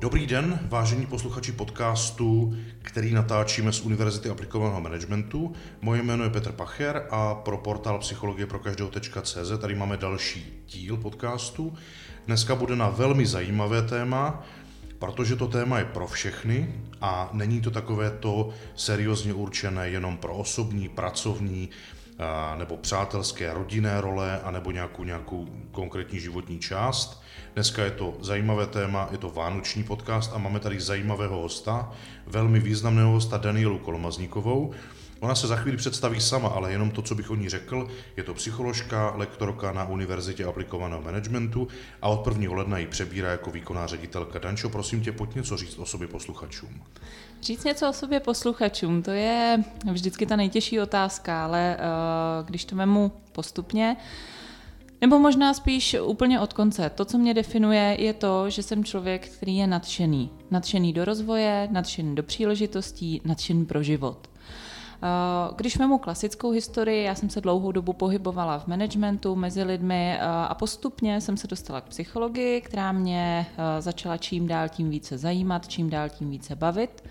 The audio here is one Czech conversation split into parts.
Dobrý den, vážení posluchači podcastu, který natáčíme z Univerzity aplikovaného managementu. Moje jméno je Petr Pacher a pro portál psychologie pro každého.cz tady máme další díl podcastu. Dneska bude na velmi zajímavé téma, protože to téma je pro všechny a není to takové to seriózně určené jenom pro osobní, pracovní nebo přátelské rodinné role, anebo nějakou, nějakou konkrétní životní část. Dneska je to zajímavé téma, je to vánoční podcast a máme tady zajímavého hosta, velmi významného hosta Danielu Kolmazníkovou. Ona se za chvíli představí sama, ale jenom to, co bych o ní řekl, je to psycholožka, lektorka na Univerzitě aplikovaného managementu a od 1. ledna ji přebírá jako výkonná ředitelka. Dančo, prosím tě, pojď něco říct o sobě posluchačům. Říct něco o sobě posluchačům, to je vždycky ta nejtěžší otázka, ale uh, když to vemu postupně, nebo možná spíš úplně od konce. To, co mě definuje, je to, že jsem člověk, který je nadšený. Nadšený do rozvoje, nadšený do příležitostí, nadšený pro život. Eh, když vemu klasickou historii, já jsem se dlouhou dobu pohybovala v managementu mezi lidmi eh, a postupně jsem se dostala k psychologii, která mě eh, začala čím dál tím více zajímat, čím dál tím více bavit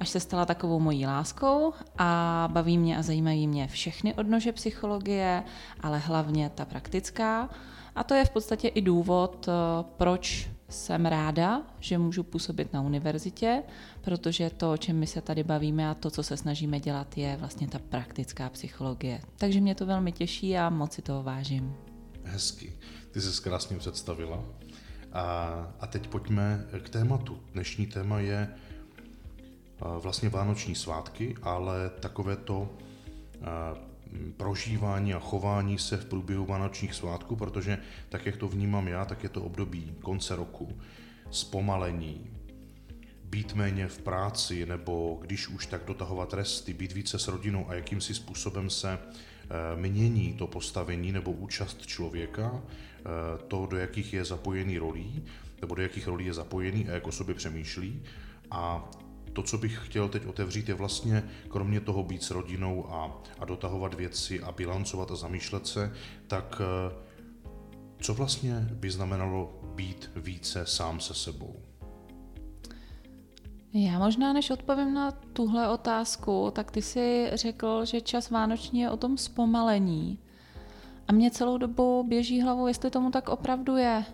až se stala takovou mojí láskou a baví mě a zajímají mě všechny odnože psychologie, ale hlavně ta praktická. A to je v podstatě i důvod, proč jsem ráda, že můžu působit na univerzitě, protože to, o čem my se tady bavíme a to, co se snažíme dělat, je vlastně ta praktická psychologie. Takže mě to velmi těší a moc si toho vážím. Hezky. Ty jsi krásně představila. A, a teď pojďme k tématu. Dnešní téma je vlastně vánoční svátky, ale takové to prožívání a chování se v průběhu vánočních svátků, protože tak, jak to vnímám já, tak je to období konce roku, zpomalení, být méně v práci, nebo když už tak dotahovat resty, být více s rodinou a jakýmsi způsobem se eh, mění to postavení nebo účast člověka, eh, to, do jakých je zapojený rolí, nebo do jakých rolí je zapojený a jak o sobě přemýšlí. A to, co bych chtěl teď otevřít, je vlastně kromě toho být s rodinou a, a dotahovat věci a bilancovat a zamýšlet se, tak eh, co vlastně by znamenalo být více sám se sebou? Já možná, než odpovím na tuhle otázku, tak ty si řekl, že čas vánoční je o tom zpomalení. A mě celou dobu běží hlavou, jestli tomu tak opravdu je.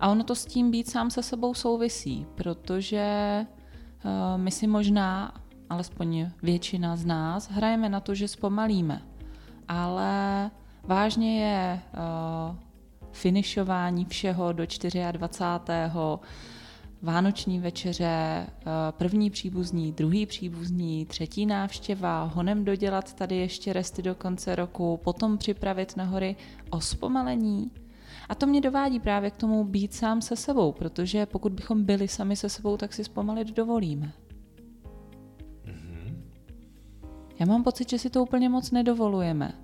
A ono to s tím být sám se sebou souvisí, protože my si možná, alespoň většina z nás, hrajeme na to, že zpomalíme. Ale vážně je uh, finišování všeho do 24 Vánoční večeře, eh, první příbuzní, druhý příbuzní, třetí návštěva, honem dodělat tady ještě resty do konce roku, potom připravit na hory o zpomalení. A to mě dovádí právě k tomu být sám se sebou, protože pokud bychom byli sami se sebou, tak si zpomalit dovolíme. Mhm. Já mám pocit, že si to úplně moc nedovolujeme.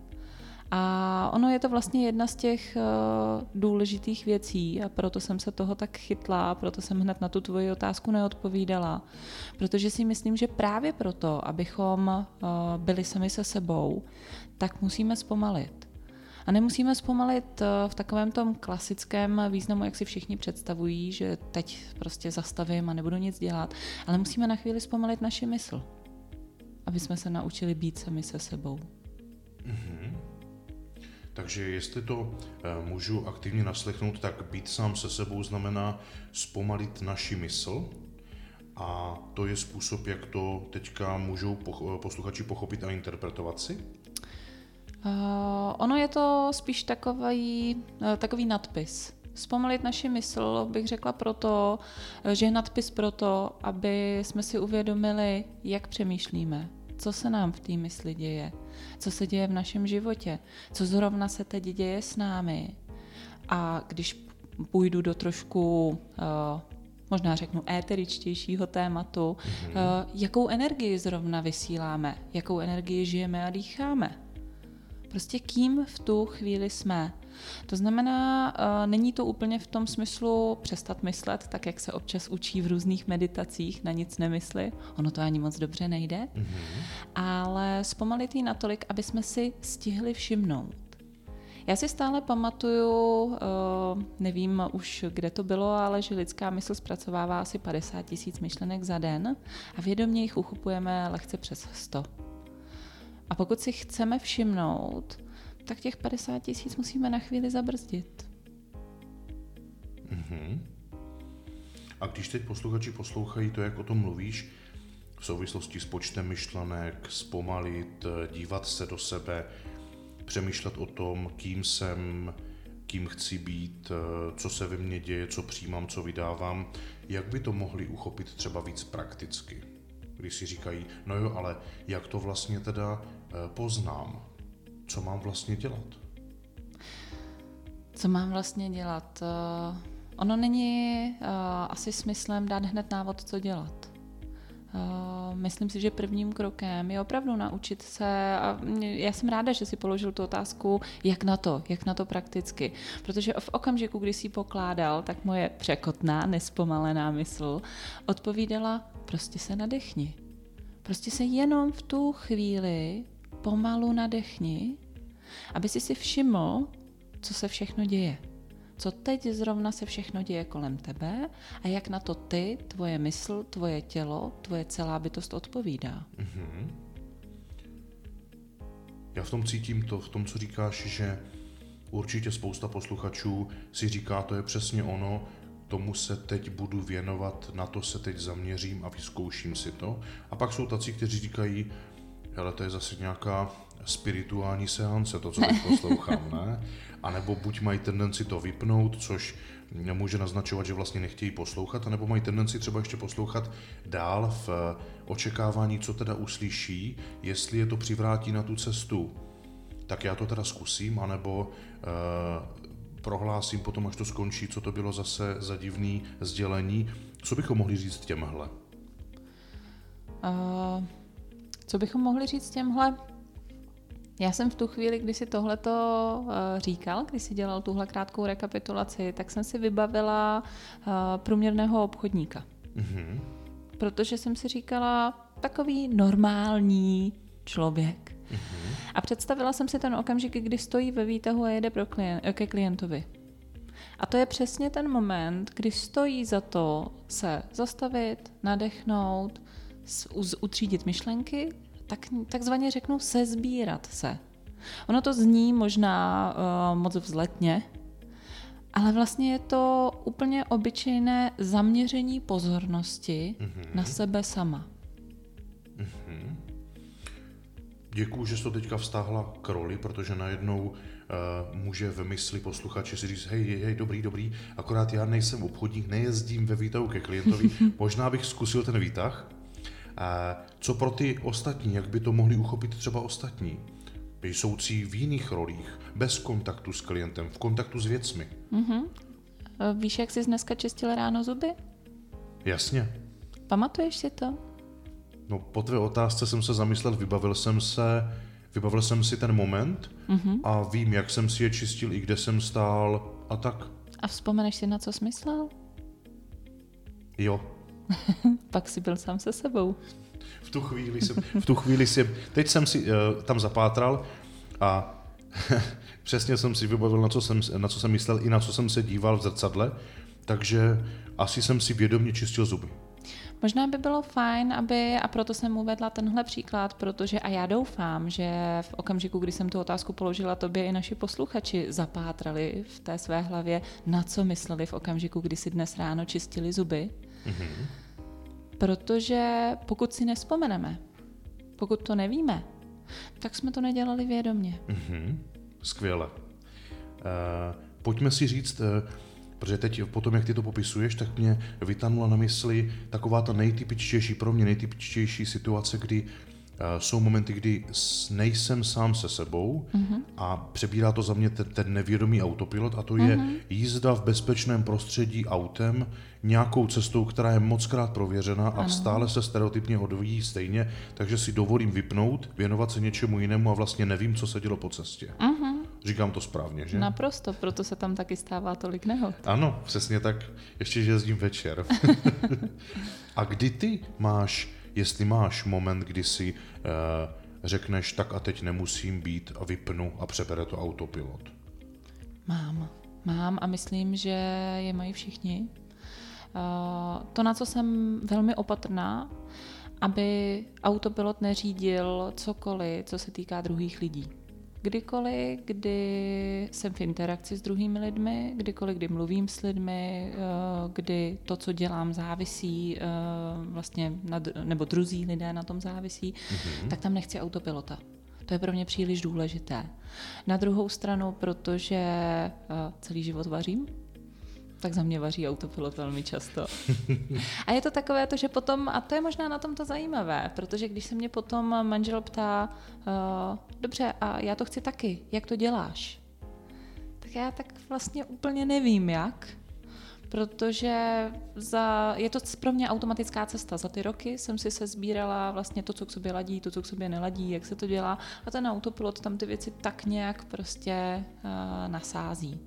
A ono je to vlastně jedna z těch uh, důležitých věcí a proto jsem se toho tak chytla, proto jsem hned na tu tvoji otázku neodpovídala. Protože si myslím, že právě proto, abychom uh, byli sami se sebou, tak musíme zpomalit. A nemusíme zpomalit uh, v takovém tom klasickém významu, jak si všichni představují, že teď prostě zastavím a nebudu nic dělat, ale musíme na chvíli zpomalit naši mysl, aby jsme se naučili být sami se sebou. Mm-hmm. Takže jestli to eh, můžu aktivně naslechnout, tak být sám se sebou znamená zpomalit naši mysl. A to je způsob, jak to teďka můžou posluchači pochopit a interpretovat si? Uh, ono je to spíš takový, uh, takový nadpis. Zpomalit naši mysl bych řekla proto, že je nadpis proto, aby jsme si uvědomili, jak přemýšlíme, co se nám v té mysli děje, co se děje v našem životě, co zrovna se teď děje s námi. A když půjdu do trošku, uh, možná řeknu, éteričtějšího tématu, mm-hmm. uh, jakou energii zrovna vysíláme, jakou energii žijeme a dýcháme. Prostě kým v tu chvíli jsme. To znamená, uh, není to úplně v tom smyslu přestat myslet, tak jak se občas učí v různých meditacích, na nic nemysli. Ono to ani moc dobře nejde. Mm-hmm. Ale zpomalit ji natolik, aby jsme si stihli všimnout, Já si stále pamatuju, nevím už, kde to bylo, ale že lidská mysl zpracovává asi 50 tisíc myšlenek za den a vědomě jich uchopujeme lehce přes 100. A pokud si chceme všimnout, tak těch 50 tisíc musíme na chvíli zabrzdit. Mm-hmm. A když teď posluchači poslouchají to, jak o tom mluvíš, v souvislosti s počtem myšlenek, zpomalit, dívat se do sebe, přemýšlet o tom, kým jsem, kým chci být, co se ve mně děje, co přijímám, co vydávám, jak by to mohli uchopit třeba víc prakticky? Když si říkají, no jo, ale jak to vlastně teda poznám? Co mám vlastně dělat? Co mám vlastně dělat? Eh, ono není uh, asi smyslem dát hned návod, co dělat. Myslím si, že prvním krokem je opravdu naučit se, a já jsem ráda, že si položil tu otázku, jak na to, jak na to prakticky. Protože v okamžiku, kdy si pokládal, tak moje překotná, nespomalená mysl odpovídala, prostě se nadechni. Prostě se jenom v tu chvíli pomalu nadechni, aby si si všiml, co se všechno děje. Co teď zrovna se všechno děje kolem tebe a jak na to ty, tvoje mysl, tvoje tělo, tvoje celá bytost odpovídá. Mm-hmm. Já v tom cítím to, v tom, co říkáš, že určitě spousta posluchačů si říká, to je přesně ono, tomu se teď budu věnovat, na to se teď zaměřím a vyzkouším si to. A pak jsou tací, kteří říkají, hele, to je zase nějaká spirituální seance, to, co teď poslouchám, ne? A nebo buď mají tendenci to vypnout, což může naznačovat, že vlastně nechtějí poslouchat, anebo mají tendenci třeba ještě poslouchat dál v očekávání, co teda uslyší, jestli je to přivrátí na tu cestu, tak já to teda zkusím, anebo uh, prohlásím potom, až to skončí, co to bylo zase za divný sdělení. Co bychom mohli říct těmhle? Uh, co bychom mohli říct těmhle? Já jsem v tu chvíli, kdy si tohleto uh, říkal, když si dělal tuhle krátkou rekapitulaci, tak jsem si vybavila uh, průměrného obchodníka. Mm-hmm. Protože jsem si říkala, takový normální člověk. Mm-hmm. A představila jsem si ten okamžik, kdy stojí ve výtahu a jede pro klient, ke klientovi. A to je přesně ten moment, kdy stojí za to se zastavit, nadechnout, utřídit myšlenky, tak, takzvaně řeknu sezbírat se. Ono to zní možná uh, moc vzletně, ale vlastně je to úplně obyčejné zaměření pozornosti mm-hmm. na sebe sama. Mm-hmm. Děkuju, že jsi to teďka vztáhla k roli, protože najednou uh, může v mysli posluchače si říct, hej, hej, dobrý, dobrý, akorát já nejsem obchodník, nejezdím ve výtahu ke klientovi, možná bych zkusil ten výtah. Uh, co pro ty ostatní, jak by to mohli uchopit třeba ostatní? Jsoucí v jiných rolích, bez kontaktu s klientem, v kontaktu s věcmi. Mm-hmm. Víš, jak jsi dneska čistil ráno zuby? Jasně. Pamatuješ si to? No po tvé otázce jsem se zamyslel, vybavil jsem se, vybavil jsem si ten moment mm-hmm. a vím, jak jsem si je čistil i kde jsem stál a tak. A vzpomeneš si, na co jsi myslel? Jo. Pak si byl sám se sebou. V tu chvíli jsem, v tu chvíli jsem, teď jsem si uh, tam zapátral a přesně jsem si vybavil, na co, jsem, na co jsem myslel i na co jsem se díval v zrcadle, takže asi jsem si vědomě čistil zuby. Možná by bylo fajn, aby, a proto jsem uvedla tenhle příklad, protože a já doufám, že v okamžiku, kdy jsem tu otázku položila tobě, i naši posluchači zapátrali v té své hlavě, na co mysleli v okamžiku, kdy si dnes ráno čistili zuby. Mm-hmm. Protože pokud si nespomeneme, pokud to nevíme, tak jsme to nedělali vědomě. Mm-hmm. Skvěle. Uh, pojďme si říct, uh, Protože teď potom, jak ty to popisuješ, tak mě vytanula na mysli taková ta nejtypičtější, pro mě nejtypičtější situace, kdy jsou momenty, kdy nejsem sám se sebou uh-huh. a přebírá to za mě ten, ten nevědomý autopilot a to je mhm. jízda v bezpečném prostředí autem nějakou cestou, která je mockrát prověřena a stále se stereotypně odvíjí stejně, takže si dovolím vypnout, věnovat se něčemu jinému a vlastně nevím, co se dělo po cestě. Uh-huh. Říkám to správně, že? Naprosto, proto se tam taky stává tolik nehod. Ano, přesně tak. Ještě, že jezdím večer. a kdy ty máš, jestli máš moment, kdy si uh, řekneš, tak a teď nemusím být a vypnu a přebere to autopilot? Mám. Mám a myslím, že je mají všichni. Uh, to, na co jsem velmi opatrná, aby autopilot neřídil cokoliv, co se týká druhých lidí. Kdykoliv, kdy jsem v interakci s druhými lidmi, kdykoliv, kdy mluvím s lidmi, eh, kdy to, co dělám, závisí eh, vlastně, na, nebo druzí lidé na tom závisí, mm-hmm. tak tam nechci autopilota. To je pro mě příliš důležité. Na druhou stranu, protože eh, celý život vařím, tak za mě vaří autopilot velmi často. A je to takové to, že potom, a to je možná na tom to zajímavé, protože když se mě potom manžel ptá, uh, dobře, a já to chci taky, jak to děláš? Tak já tak vlastně úplně nevím, jak protože za, je to pro mě automatická cesta. Za ty roky jsem si se sbírala vlastně to, co k sobě ladí, to, co k sobě neladí, jak se to dělá a ten autopilot tam ty věci tak nějak prostě uh, nasází.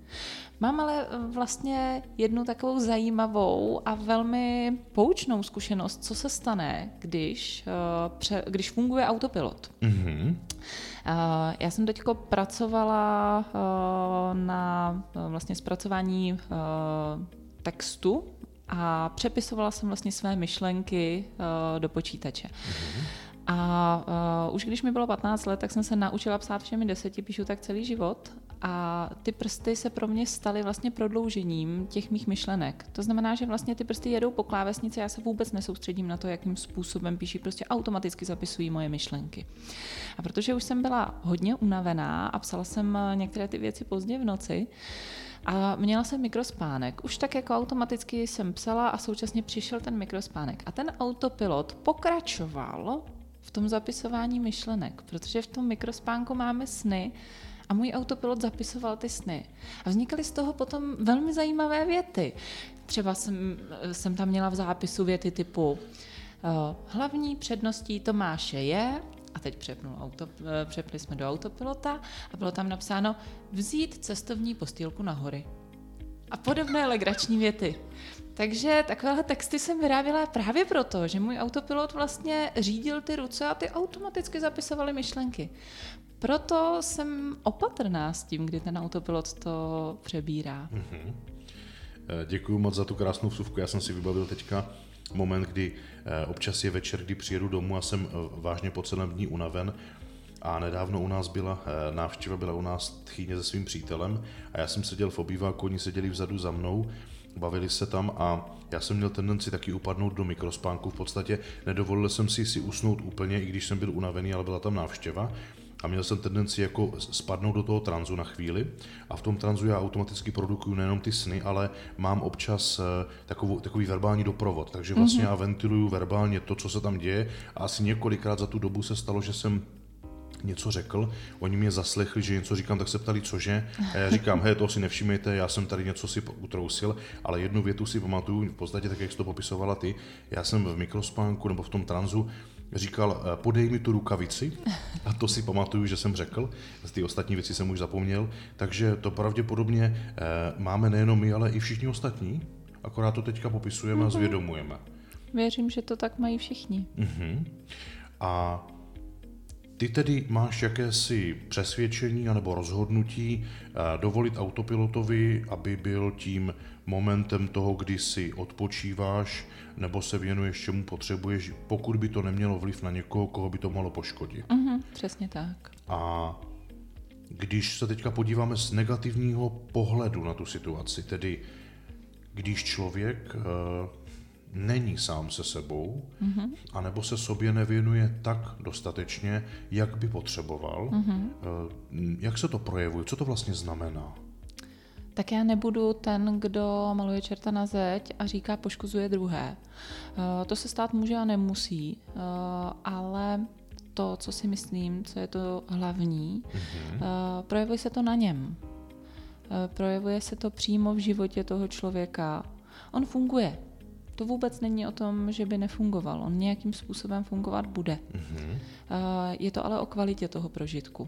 Mám ale eh, vlastně jednu takovou zajímavou a velmi poučnou zkušenost, co se stane, když, uh, pře, když funguje autopilot. Mm-hmm. Uh, já jsem teď pracovala uh, na vlastně zpracování textu a přepisovala jsem vlastně své myšlenky uh, do počítače. Mm-hmm. A uh, už když mi bylo 15 let, tak jsem se naučila psát všemi deseti, píšu tak celý život. A ty prsty se pro mě staly vlastně prodloužením těch mých myšlenek. To znamená, že vlastně ty prsty jedou po klávesnici, já se vůbec nesoustředím na to, jakým způsobem píší, prostě automaticky zapisují moje myšlenky. A protože už jsem byla hodně unavená a psala jsem některé ty věci pozdě v noci, a měla jsem mikrospánek. Už tak jako automaticky jsem psala a současně přišel ten mikrospánek. A ten autopilot pokračoval v tom zapisování myšlenek, protože v tom mikrospánku máme sny a můj autopilot zapisoval ty sny. A vznikaly z toho potom velmi zajímavé věty. Třeba jsem, jsem tam měla v zápisu věty typu eh, hlavní předností Tomáše je, a teď přepnul auto, eh, přepli jsme do autopilota a bylo tam napsáno vzít cestovní postýlku na hory. A podobné legrační věty. Takže takovéhle texty jsem vyráběla právě proto, že můj autopilot vlastně řídil ty ruce a ty automaticky zapisovaly myšlenky. Proto jsem opatrná s tím, kdy ten autopilot to přebírá. Mm-hmm. Děkuji moc za tu krásnou vsuvku. Já jsem si vybavil teďka moment, kdy eh, občas je večer, kdy přijedu domů a jsem vážně po celém dní unaven. A nedávno u nás byla návštěva, byla u nás tchýně se svým přítelem a já jsem seděl v obýváku, oni seděli vzadu za mnou, bavili se tam a já jsem měl tendenci taky upadnout do mikrospánku, v podstatě nedovolil jsem si si usnout úplně, i když jsem byl unavený, ale byla tam návštěva a měl jsem tendenci jako spadnout do toho tranzu na chvíli. A v tom tranzu já automaticky produkuju nejenom ty sny, ale mám občas eh, takovou, takový verbální doprovod, takže vlastně mm-hmm. já ventiluju verbálně to, co se tam děje. A asi několikrát za tu dobu se stalo, že jsem něco řekl, oni mě zaslechli, že něco říkám, tak se ptali, cože. A já říkám, hej, to si nevšimejte, já jsem tady něco si utrousil, ale jednu větu si pamatuju, v podstatě tak, jak jsi to popisovala ty, já jsem v mikrospánku nebo v tom tranzu říkal, eh, podej mi tu rukavici, a to si pamatuju, že jsem řekl, z ty ostatní věci jsem už zapomněl, takže to pravděpodobně eh, máme nejenom my, ale i všichni ostatní, akorát to teďka popisujeme mm-hmm. a mhm. zvědomujeme. Věřím, že to tak mají všichni. Mm-hmm. A ty tedy máš jakési přesvědčení nebo rozhodnutí eh, dovolit autopilotovi, aby byl tím momentem toho, kdy si odpočíváš nebo se věnuješ čemu potřebuješ, pokud by to nemělo vliv na někoho, koho by to mohlo poškodit. Mm-hmm, přesně tak. A když se teďka podíváme z negativního pohledu na tu situaci, tedy když člověk eh, není sám se sebou, mm-hmm. anebo se sobě nevěnuje tak dostatečně, jak by potřeboval. Mm-hmm. Jak se to projevuje? Co to vlastně znamená? Tak já nebudu ten, kdo maluje čerta na zeď a říká poškozuje druhé. Eh, to se stát může a nemusí, eh, ale to, co si myslím, co je to hlavní, mm-hmm. projevuje se to na něm. Projevuje se to přímo v životě toho člověka. On funguje to vůbec není o tom, že by nefungoval. On nějakým způsobem fungovat bude. Mm-hmm. Je to ale o kvalitě toho prožitku.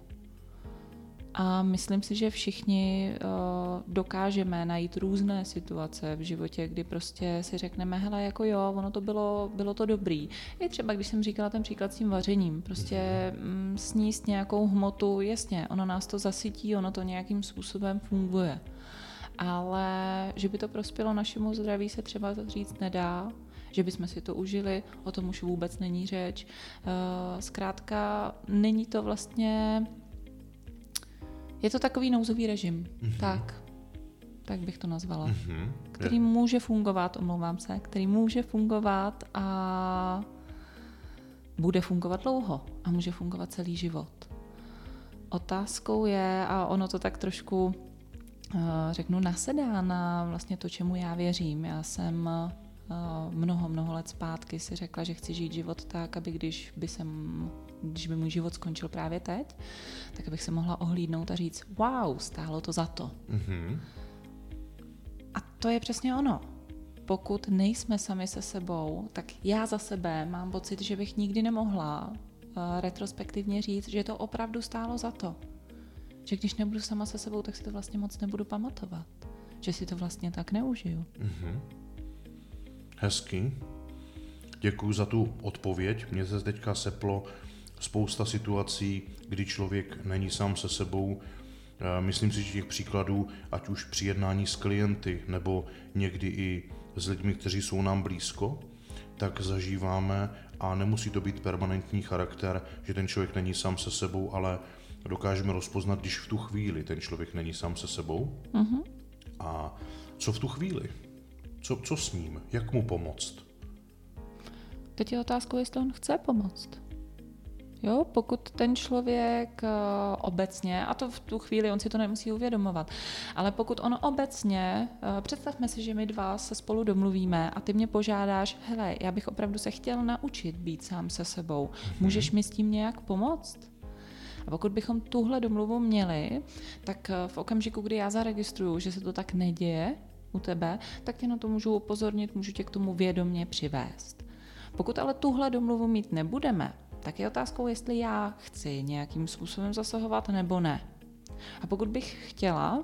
A myslím si, že všichni uh, dokážeme najít různé situace v životě, kdy prostě si řekneme, hele, jako jo, ono to bylo, bylo to dobrý. I třeba, když jsem říkala ten příklad s tím vařením, prostě mm, sníst nějakou hmotu, jasně, ono nás to zasytí, ono to nějakým způsobem funguje. Ale že by to prospělo našemu zdraví, se třeba říct nedá, že bychom si to užili, o tom už vůbec není řeč. Uh, zkrátka, není to vlastně je to takový nouzový režim. Mm-hmm. Tak. Tak bych to nazvala. Mm-hmm. Který je. může fungovat, omlouvám se, který může fungovat a bude fungovat dlouho a může fungovat celý život. Otázkou je, a ono to tak trošku eh, řeknu, nasedá na vlastně to, čemu já věřím. Já jsem Eh, mnoho, mnoho let zpátky si řekla, že chci žít život tak, aby když by, jsem, když by můj život skončil právě teď, tak abych se mohla ohlídnout a říct, wow, stálo to za to. Mm-hmm. A to je přesně ono. Pokud nejsme sami se sebou, tak já za sebe mám pocit, že bych nikdy nemohla uh, retrospektivně říct, že to opravdu stálo za to. Že když nebudu sama se sebou, tak si to vlastně moc nebudu pamatovat. Že si to vlastně tak neužiju. Mm-hmm. Hezky. Děkuji za tu odpověď. Mně se teďka seplo spousta situací, kdy člověk není sám se sebou. Eh, myslím si, že těch příkladů, ať už při jednání s klienty, nebo někdy i s lidmi, kteří jsou nám blízko, tak zažíváme a nemusí to být permanentní charakter, že ten člověk není sám se sebou, ale dokážeme rozpoznat, když v tu chvíli ten člověk není sám se sebou. Uh-huh. A co v tu chvíli? Co, co s ním? Jak mu pomoct? Teď je otázkou, jestli on chce pomoct. Jo, pokud ten člověk uh, obecně, a to v tu chvíli on si to nemusí uvědomovat, ale pokud on obecně, uh, představme si, že my dva se spolu domluvíme a ty mě požádáš, hele, já bych opravdu se chtěl naučit být sám se sebou, mm-hmm. můžeš mi s tím nějak pomoct? A pokud bychom tuhle domluvu měli, tak uh, v okamžiku, kdy já zaregistruju, že se to tak neděje, u tebe, tak tě na to můžu upozornit, můžu tě k tomu vědomě přivést. Pokud ale tuhle domluvu mít nebudeme, tak je otázkou, jestli já chci nějakým způsobem zasahovat nebo ne. A pokud bych chtěla,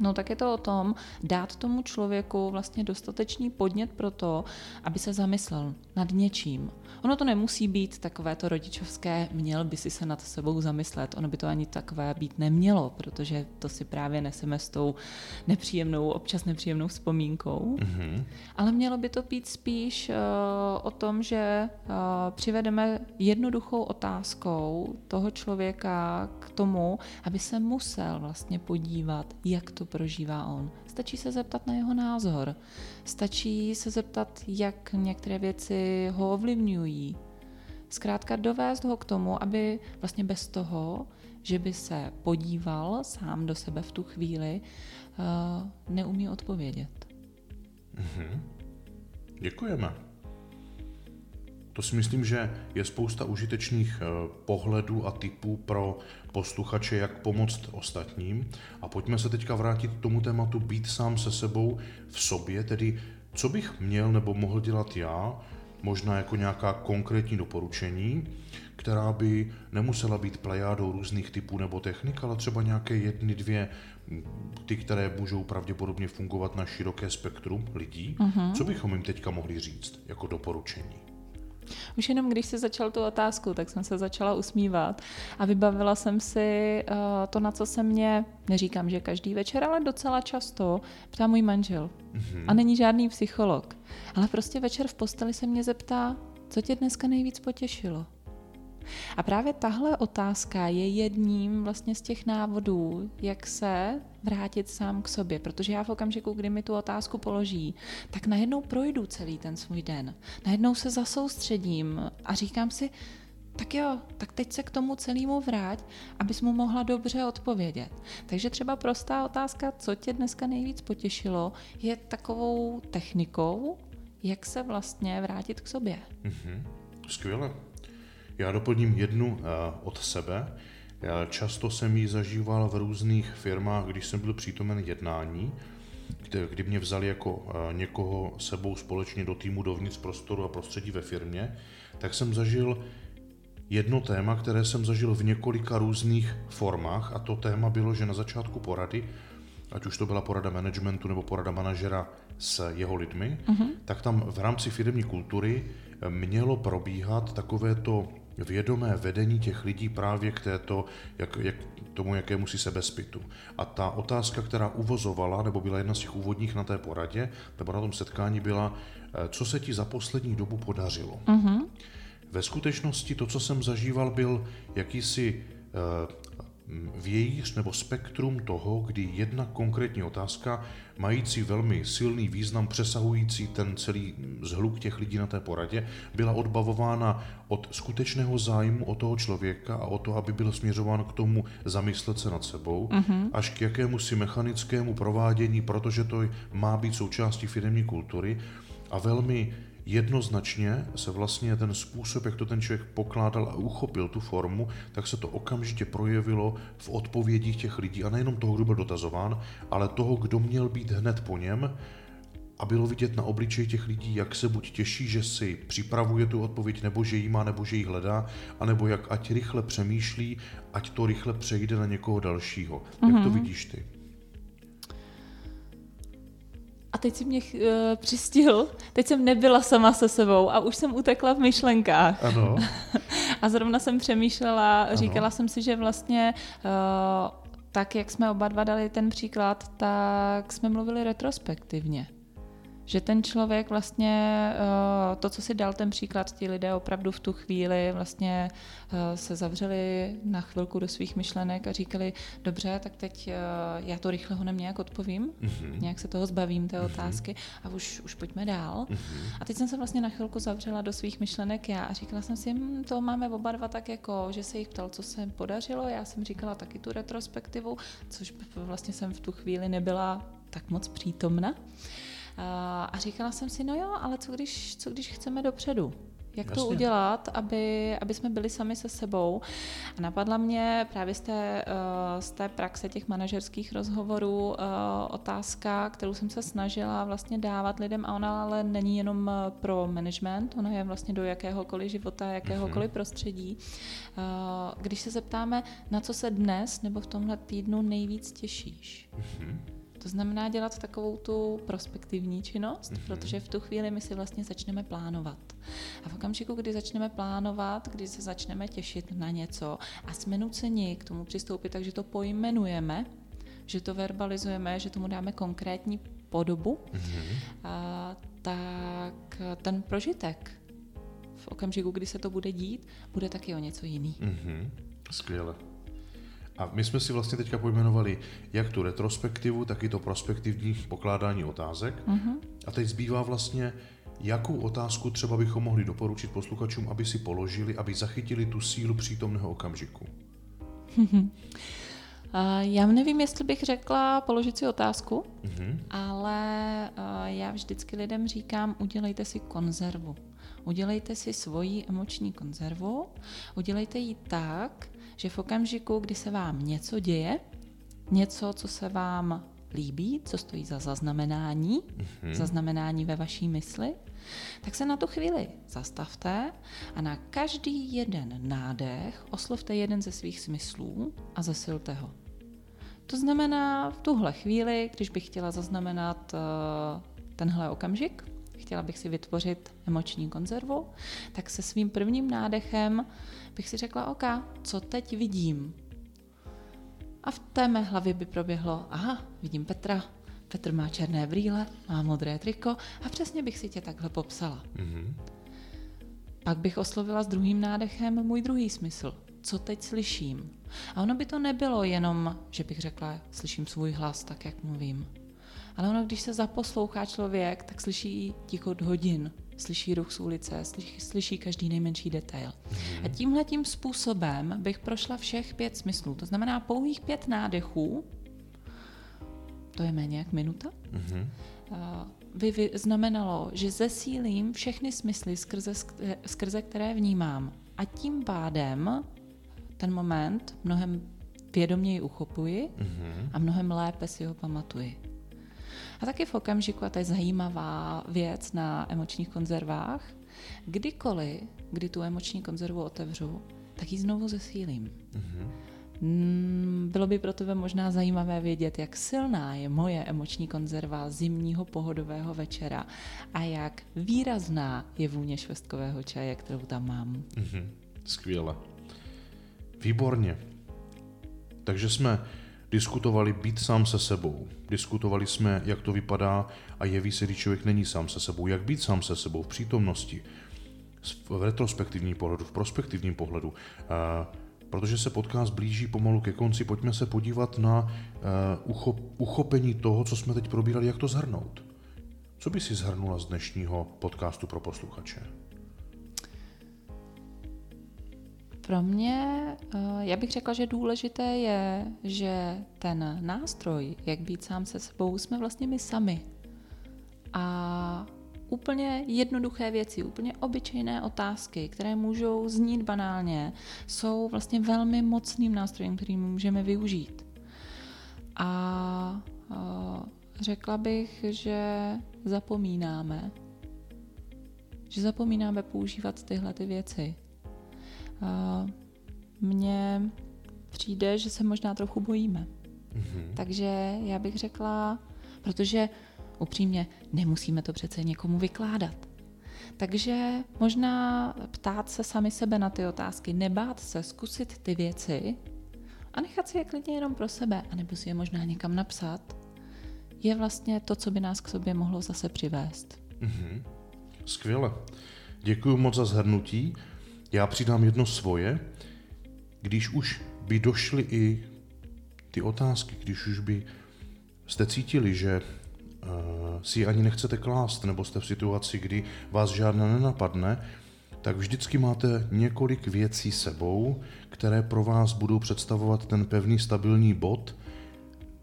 No tak je to o tom dát tomu člověku vlastně dostatečný podnět pro to, aby se zamyslel nad něčím. Ono to nemusí být takové to rodičovské, měl by si se nad sebou zamyslet. Ono by to ani takové být nemělo, protože to si právě neseme s tou nepříjemnou, občas nepříjemnou vzpomínkou. Mm-hmm. Ale mělo by to být spíš uh, o tom, že uh, přivedeme jednoduchou otázkou toho člověka k tomu, aby se musel vlastně podívat, jak to prožívá on. Stačí se zeptat na jeho názor. Stačí se zeptat, jak některé věci ho ovlivňují. Zkrátka dovést ho k tomu, aby vlastně bez toho, že by se podíval sám do sebe v tu chvíli, uh, neumí odpovědět. Mm-hmm. Děkujeme. To si myslím, že je spousta užitečných eh, pohledů a typů pro posluchače, jak pomoct ostatním. A pojďme se teďka vrátit k tomu tématu být sám se sebou v sobě, tedy co bych měl nebo mohl dělat já, možná jako nějaká konkrétní doporučení, která by nemusela být plejádou různých typů nebo technik, ale třeba nějaké jedny, dvě, ty, které můžou pravděpodobně fungovat na široké spektrum lidí. Uh-huh. Co bychom jim teďka mohli říct jako doporučení? Už jenom když si začal tu otázku, tak jsem se začala usmívat a vybavila jsem si uh, to, na co se mě, neříkám, že každý večer, ale docela často ptá můj manžel. Mm-hmm. A není žádný psycholog. Ale prostě večer v posteli se mě zeptá, co tě dneska nejvíc potěšilo. A právě tahle otázka je jedním vlastně z těch návodů, jak se vrátit sám k sobě, protože já v okamžiku, kdy mi tu otázku položí, tak najednou projdu celý ten svůj den. Najednou se zasoustředím a říkám si, tak jo, tak teď se k tomu celému vrát, abys mu mohla dobře odpovědět. Takže třeba prostá otázka, co tě dneska nejvíc potěšilo, je takovou technikou, jak se vlastně vrátit k sobě. Mm-hmm. Skvěle. Já doplním jednu uh, od sebe. Já často jsem ji zažíval v různých firmách, když jsem byl přítomen jednání, kde, kdy mě vzali jako uh, někoho sebou společně do týmu dovnitř prostoru a prostředí ve firmě, tak jsem zažil jedno téma, které jsem zažil v několika různých formách a to téma bylo, že na začátku porady, ať už to byla porada managementu nebo porada manažera s jeho lidmi, uh-huh. tak tam v rámci firmní kultury mělo probíhat takovéto vědomé vedení těch lidí právě k této, jak, jak tomu jakému si sebezpitu. A ta otázka, která uvozovala, nebo byla jedna z těch úvodních na té poradě, nebo na tom setkání byla, eh, co se ti za poslední dobu podařilo. Uh-huh. Ve skutečnosti to, co jsem zažíval, byl jakýsi eh, vějíř nebo spektrum toho, kdy jedna konkrétní otázka, mající velmi silný význam, přesahující ten celý zhluk těch lidí na té poradě, byla odbavována od skutečného zájmu o toho člověka a o to, aby byl směřován k tomu zamyslet se nad sebou, uh-huh. až k jakému si mechanickému provádění, protože to má být součástí firmní kultury a velmi jednoznačně se vlastně ten způsob, jak to ten člověk pokládal a uchopil tu formu, tak se to okamžitě projevilo v odpovědích těch lidí a nejenom toho, kdo byl dotazován, ale toho, kdo měl být hned po něm, a bylo vidět na obličeji těch lidí, jak se buď těší, že si připravuje tu odpověď, nebo že jí má, nebo že ji hledá, anebo jak ať rychle přemýšlí, ať to rychle přejde na někoho dalšího. Mm-hmm. Jak to mhm. vidíš ty? A teď si mě uh, přistihl, teď jsem nebyla sama se sebou a už jsem utekla v myšlenkách. Ano. a zrovna jsem přemýšlela, ano. říkala jsem si, že vlastně uh, tak, jak jsme oba dva dali ten příklad, tak jsme mluvili retrospektivně. Že ten člověk vlastně, eh, to, co si dal ten příklad, ti lidé opravdu v tu chvíli vlastně eh, se zavřeli na chvilku do svých myšlenek a říkali, dobře, tak teď eh, já to rychle ho nějak odpovím, mm-hmm. nějak se toho zbavím, té mm-hmm. otázky a už, už pojďme dál. Mm-hmm. A teď jsem se vlastně na chvilku zavřela do svých myšlenek já a říkala jsem si, hm, to máme oba dva tak jako, že se jich ptal, co se podařilo, já jsem říkala taky tu retrospektivu, což vlastně jsem v tu chvíli nebyla tak moc přítomna. A říkala jsem si, no jo, ale co když, co když chceme dopředu? Jak Jasně. to udělat, aby, aby jsme byli sami se sebou. A napadla mě právě z té, uh, z té praxe těch manažerských rozhovorů uh, otázka, kterou jsem se snažila vlastně dávat lidem a ona ale není jenom pro management, ona je vlastně do jakéhokoliv života, jakéhokoliv mm-hmm. prostředí. Když se zeptáme, na co se dnes nebo v tomhle týdnu nejvíc těšíš, mm-hmm to znamená dělat takovou tu prospektivní činnost, mm-hmm. protože v tu chvíli my si vlastně začneme plánovat. A v okamžiku, kdy začneme plánovat, kdy se začneme těšit na něco a jsme nuceni k tomu přistoupit, takže to pojmenujeme, že to verbalizujeme, že tomu dáme konkrétní podobu, mm-hmm. a, tak ten prožitek v okamžiku, kdy se to bude dít, bude taky o něco jiný. Mm-hmm. Skvěle. A my jsme si vlastně teďka pojmenovali jak tu retrospektivu, tak i to prospektivní pokládání otázek. Uh-huh. A teď zbývá vlastně, jakou otázku třeba bychom mohli doporučit posluchačům, aby si položili, aby zachytili tu sílu přítomného okamžiku. Já nevím, jestli bych řekla položit si otázku, uh-huh. ale já vždycky lidem říkám, udělejte si konzervu. Udělejte si svoji emoční konzervu, udělejte ji tak, že v okamžiku, kdy se vám něco děje, něco, co se vám líbí, co stojí za zaznamenání, mm-hmm. zaznamenání ve vaší mysli, tak se na tu chvíli zastavte a na každý jeden nádech oslovte jeden ze svých smyslů a zesilte ho. To znamená, v tuhle chvíli, když bych chtěla zaznamenat uh, tenhle okamžik, chtěla bych si vytvořit emoční konzervu, tak se svým prvním nádechem bych si řekla, OK, co teď vidím? A v té mé hlavě by proběhlo, aha, vidím Petra, Petr má černé brýle, má modré triko a přesně bych si tě takhle popsala. Mm-hmm. Pak bych oslovila s druhým nádechem můj druhý smysl. Co teď slyším? A ono by to nebylo jenom, že bych řekla, slyším svůj hlas tak, jak mluvím. Ale ono, když se zaposlouchá člověk, tak slyší ticho hodin, slyší ruch z ulice, slyší, slyší každý nejmenší detail. A tímhle tím způsobem bych prošla všech pět smyslů. To znamená pouhých pět nádechů, to je méně jak minuta, mm-hmm. by, by znamenalo, že zesílím všechny smysly, skrze, skrze které vnímám. A tím pádem ten moment mnohem vědoměji uchopuji mm-hmm. a mnohem lépe si ho pamatuji. A taky v okamžiku, a to je zajímavá věc na emočních konzervách, kdykoliv, kdy tu emoční konzervu otevřu, tak ji znovu zesílím. Mm-hmm. Bylo by pro tebe možná zajímavé vědět, jak silná je moje emoční konzerva zimního pohodového večera a jak výrazná je vůně švestkového čaje, kterou tam mám. Mm-hmm. Skvěle. Výborně. Takže jsme diskutovali být sám se sebou. Diskutovali jsme, jak to vypadá a jeví se, když člověk není sám se sebou. Jak být sám se sebou v přítomnosti, v retrospektivním pohledu, v prospektivním pohledu. Protože se podcast blíží pomalu ke konci, pojďme se podívat na uchopení toho, co jsme teď probírali, jak to zhrnout. Co by si zhrnula z dnešního podcastu pro posluchače? Pro mě, eh, já bych řekla, že důležité je, že ten nástroj, jak být sám se sebou, jsme vlastně my sami. A úplně jednoduché věci, úplně obyčejné otázky, které můžou znít banálně, jsou vlastně velmi mocným nástrojem, který můžeme využít. A eh, řekla bych, že zapomínáme, že zapomínáme používat tyhle ty věci mně přijde, že se možná trochu bojíme. Mm-hmm. Takže já bych řekla, protože upřímně nemusíme to přece někomu vykládat. Takže možná ptát se sami sebe na ty otázky, nebát se, zkusit ty věci a nechat si je klidně jenom pro sebe, anebo si je možná někam napsat, je vlastně to, co by nás k sobě mohlo zase přivést. Mm-hmm. Skvěle. Děkuji moc za zhrnutí. Já přidám jedno svoje, když už by došly i ty otázky, když už by jste cítili, že uh, si ani nechcete klást, nebo jste v situaci, kdy vás žádná nenapadne, tak vždycky máte několik věcí sebou, které pro vás budou představovat ten pevný stabilní bod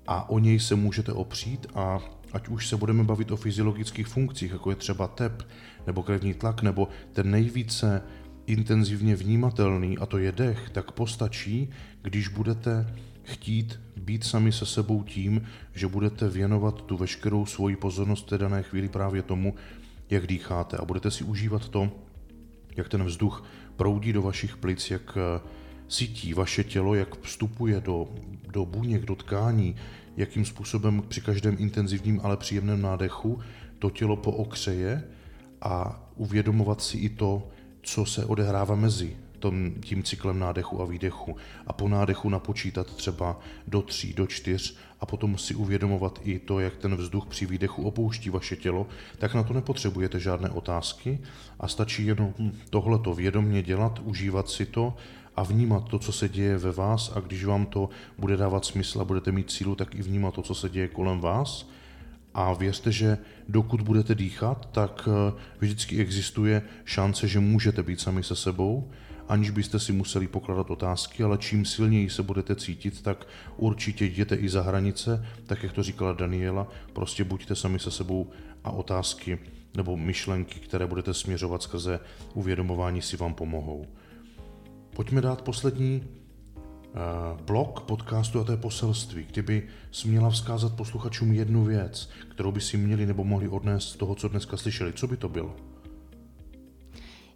a o něj se můžete opřít a ať už se budeme bavit o fyziologických funkcích, jako je třeba tep, nebo krevní tlak, nebo ten nejvíce intenzivně vnímatelný, a to je dech, tak postačí, když budete chtít být sami se sebou tím, že budete věnovat tu veškerou svoji pozornost té dané chvíli právě tomu, jak dýcháte. A budete si užívat to, jak ten vzduch proudí do vašich plic, jak eh, cítí vaše tělo, jak vstupuje do, do buněk, do tkání, jakým způsobem při každém intenzivním, ale příjemném nádechu to tělo pookřeje a uvědomovat si i to, co se odehrává mezi tom, tím cyklem nádechu a výdechu a po nádechu napočítat třeba do tří, do čtyř a potom si uvědomovat i to, jak ten vzduch při výdechu opouští vaše tělo, tak na to nepotřebujete žádné otázky a stačí jenom tohleto vědomně dělat, užívat si to a vnímat to, co se děje ve vás a když vám to bude dávat smysl a budete mít sílu, tak i vnímat to, co se děje kolem vás a věřte, že dokud budete dýchat, tak eh, vždycky existuje šance, že můžete být sami se sebou, aniž byste si museli pokládat otázky, ale čím silněji se budete cítit, tak určitě jděte i za hranice, tak jak to říkala Daniela, prostě buďte sami se sebou a otázky nebo myšlenky, které budete směřovat skrze uvědomování si vám pomohou. Pojďme dát poslední blok podcastu a to je poselství, kdyby směla vzkázat posluchačům jednu věc, kterou by si měli nebo mohli odnést z toho, co dneska slyšeli, co by to bylo?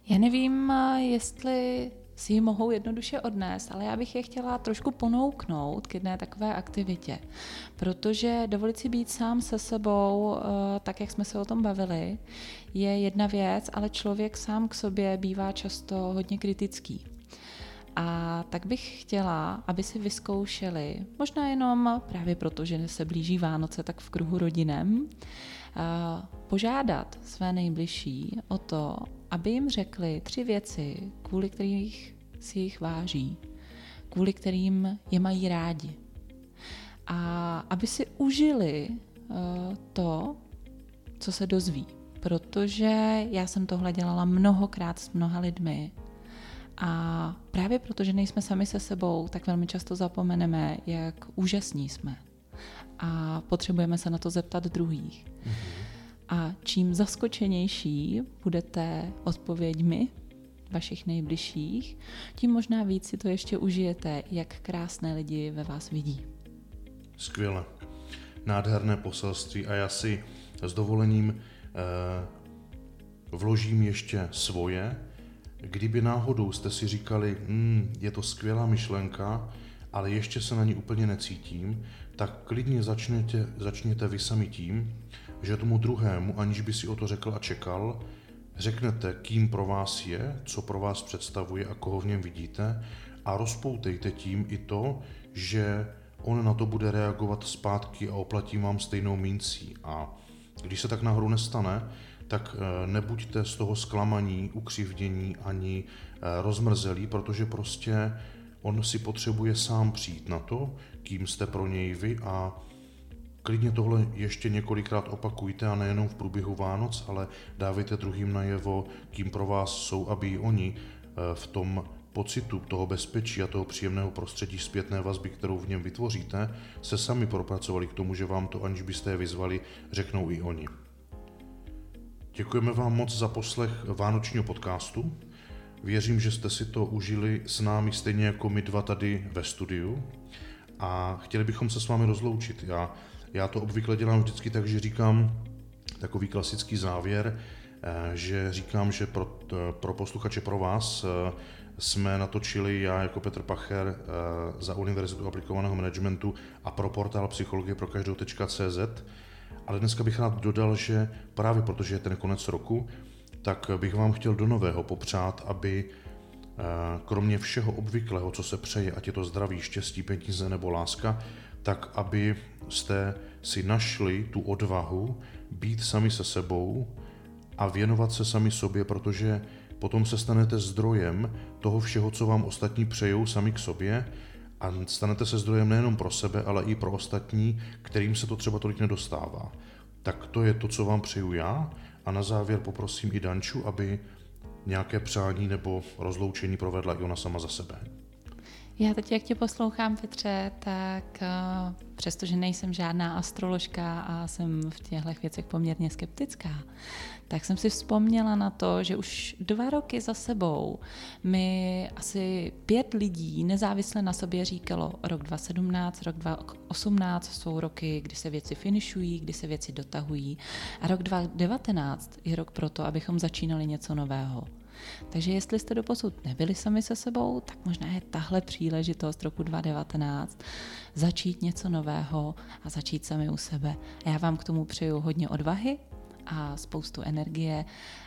Já nevím, eh, jestli si ji mohou jednoduše odnést, ale já bych je chtěla trošku ponouknout k jedné takové aktivitě, protože dovolit si být sám se sebou, eh, tak jak jsme se o tom bavili, je jedna věc, ale člověk sám k sobě bývá často hodně kritický. A tak bych chtěla, aby si vyzkoušeli, možná jenom právě proto, že se blíží Vánoce, tak v kruhu rodinem, požádat své nejbližší o to, aby jim řekli tři věci, kvůli kterých si jich váží, kvůli kterým je mají rádi. A aby si užili to, co se dozví. Protože já jsem tohle dělala mnohokrát s mnoha lidmi a právě proto, že nejsme sami se sebou, tak velmi často zapomeneme, jak úžasní jsme. A potřebujeme se na to zeptat druhých. Mm-hmm. A čím zaskočenější budete odpověďmi vašich nejbližších, tím možná víc si to ještě užijete, jak krásné lidi ve vás vidí. Skvěle. Nádherné poselství a já si s dovolením eh, vložím ještě svoje kdyby náhodou jste si říkali, hmm, je to skvělá myšlenka, ale ještě se na ní úplně necítím, tak klidně začněte, začněte vy sami tím, že tomu druhému, aniž by si o to řekl a čekal, řeknete, kým pro vás je, co pro vás představuje a koho v něm vidíte a rozpoutejte tím i to, že on na to bude reagovat zpátky a oplatí vám stejnou mincí. A když se tak náhodou nestane, tak eh, nebuďte z toho zklamaní, ukřivdění ani eh, rozmrzelí, protože prostě on si potřebuje sám přijít na to, kým jste pro něj vy a klidně tohle ještě několikrát opakujte a nejenom v průběhu Vánoc, ale dávejte druhým najevo, kým pro vás jsou, aby oni eh, v tom pocitu toho bezpečí a toho příjemného prostředí zpětné vazby, kterou v něm vytvoříte, se sami propracovali k tomu, že vám to, aniž byste je vyzvali, řeknou i oni. Děkujeme vám moc za poslech Vánočního podcastu. Věřím, že jste si to užili s námi stejně jako my dva tady ve studiu a chtěli bychom se s vámi rozloučit. Já, já to obvykle dělám vždycky tak, že říkám takový klasický závěr, eh, že říkám, že pro, pro posluchače, pro vás eh, jsme natočili já jako Petr Pacher eh, za Univerzitu aplikovaného managementu a pro portál psychologie pro každou.cz. Ale dneska bych rád dodal, že právě protože je ten konec roku, tak bych vám chtěl do nového popřát, aby eh, kromě všeho obvyklého, co se přeje, ať je to zdraví, štěstí, peníze nebo láska, tak aby jste si našli tu odvahu být sami se sebou a věnovat se sami sobě, protože potom se stanete zdrojem toho všeho, co vám ostatní přejou sami k sobě a stanete se zdrojem nejenom pro sebe, ale i pro ostatní, kterým se to třeba tolik nedostává. Tak to je to, co vám přeju já a na závěr poprosím i Danču, aby nějaké přání nebo rozloučení provedla i ona sama za sebe. Já teď, jak tě poslouchám, Petře, tak uh, přestože nejsem žádná astroložka a jsem v těchto věcech poměrně skeptická, tak jsem si vzpomněla na to, že už dva roky za sebou mi asi pět lidí nezávisle na sobě říkalo, rok 2017, rok 2018 jsou roky, kdy se věci finišují, kdy se věci dotahují a rok 2019 je rok pro to, abychom začínali něco nového. Takže jestli jste doposud nebyli sami se sebou, tak možná je tahle příležitost roku 2019 začít něco nového a začít sami u sebe. A já vám k tomu přeju hodně odvahy a spoustu energie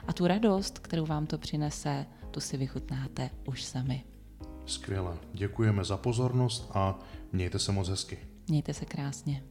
a tu radost, kterou vám to přinese, tu si vychutnáte už sami. Skvěle. Děkujeme za pozornost a mějte se moc hezky. Mějte se krásně.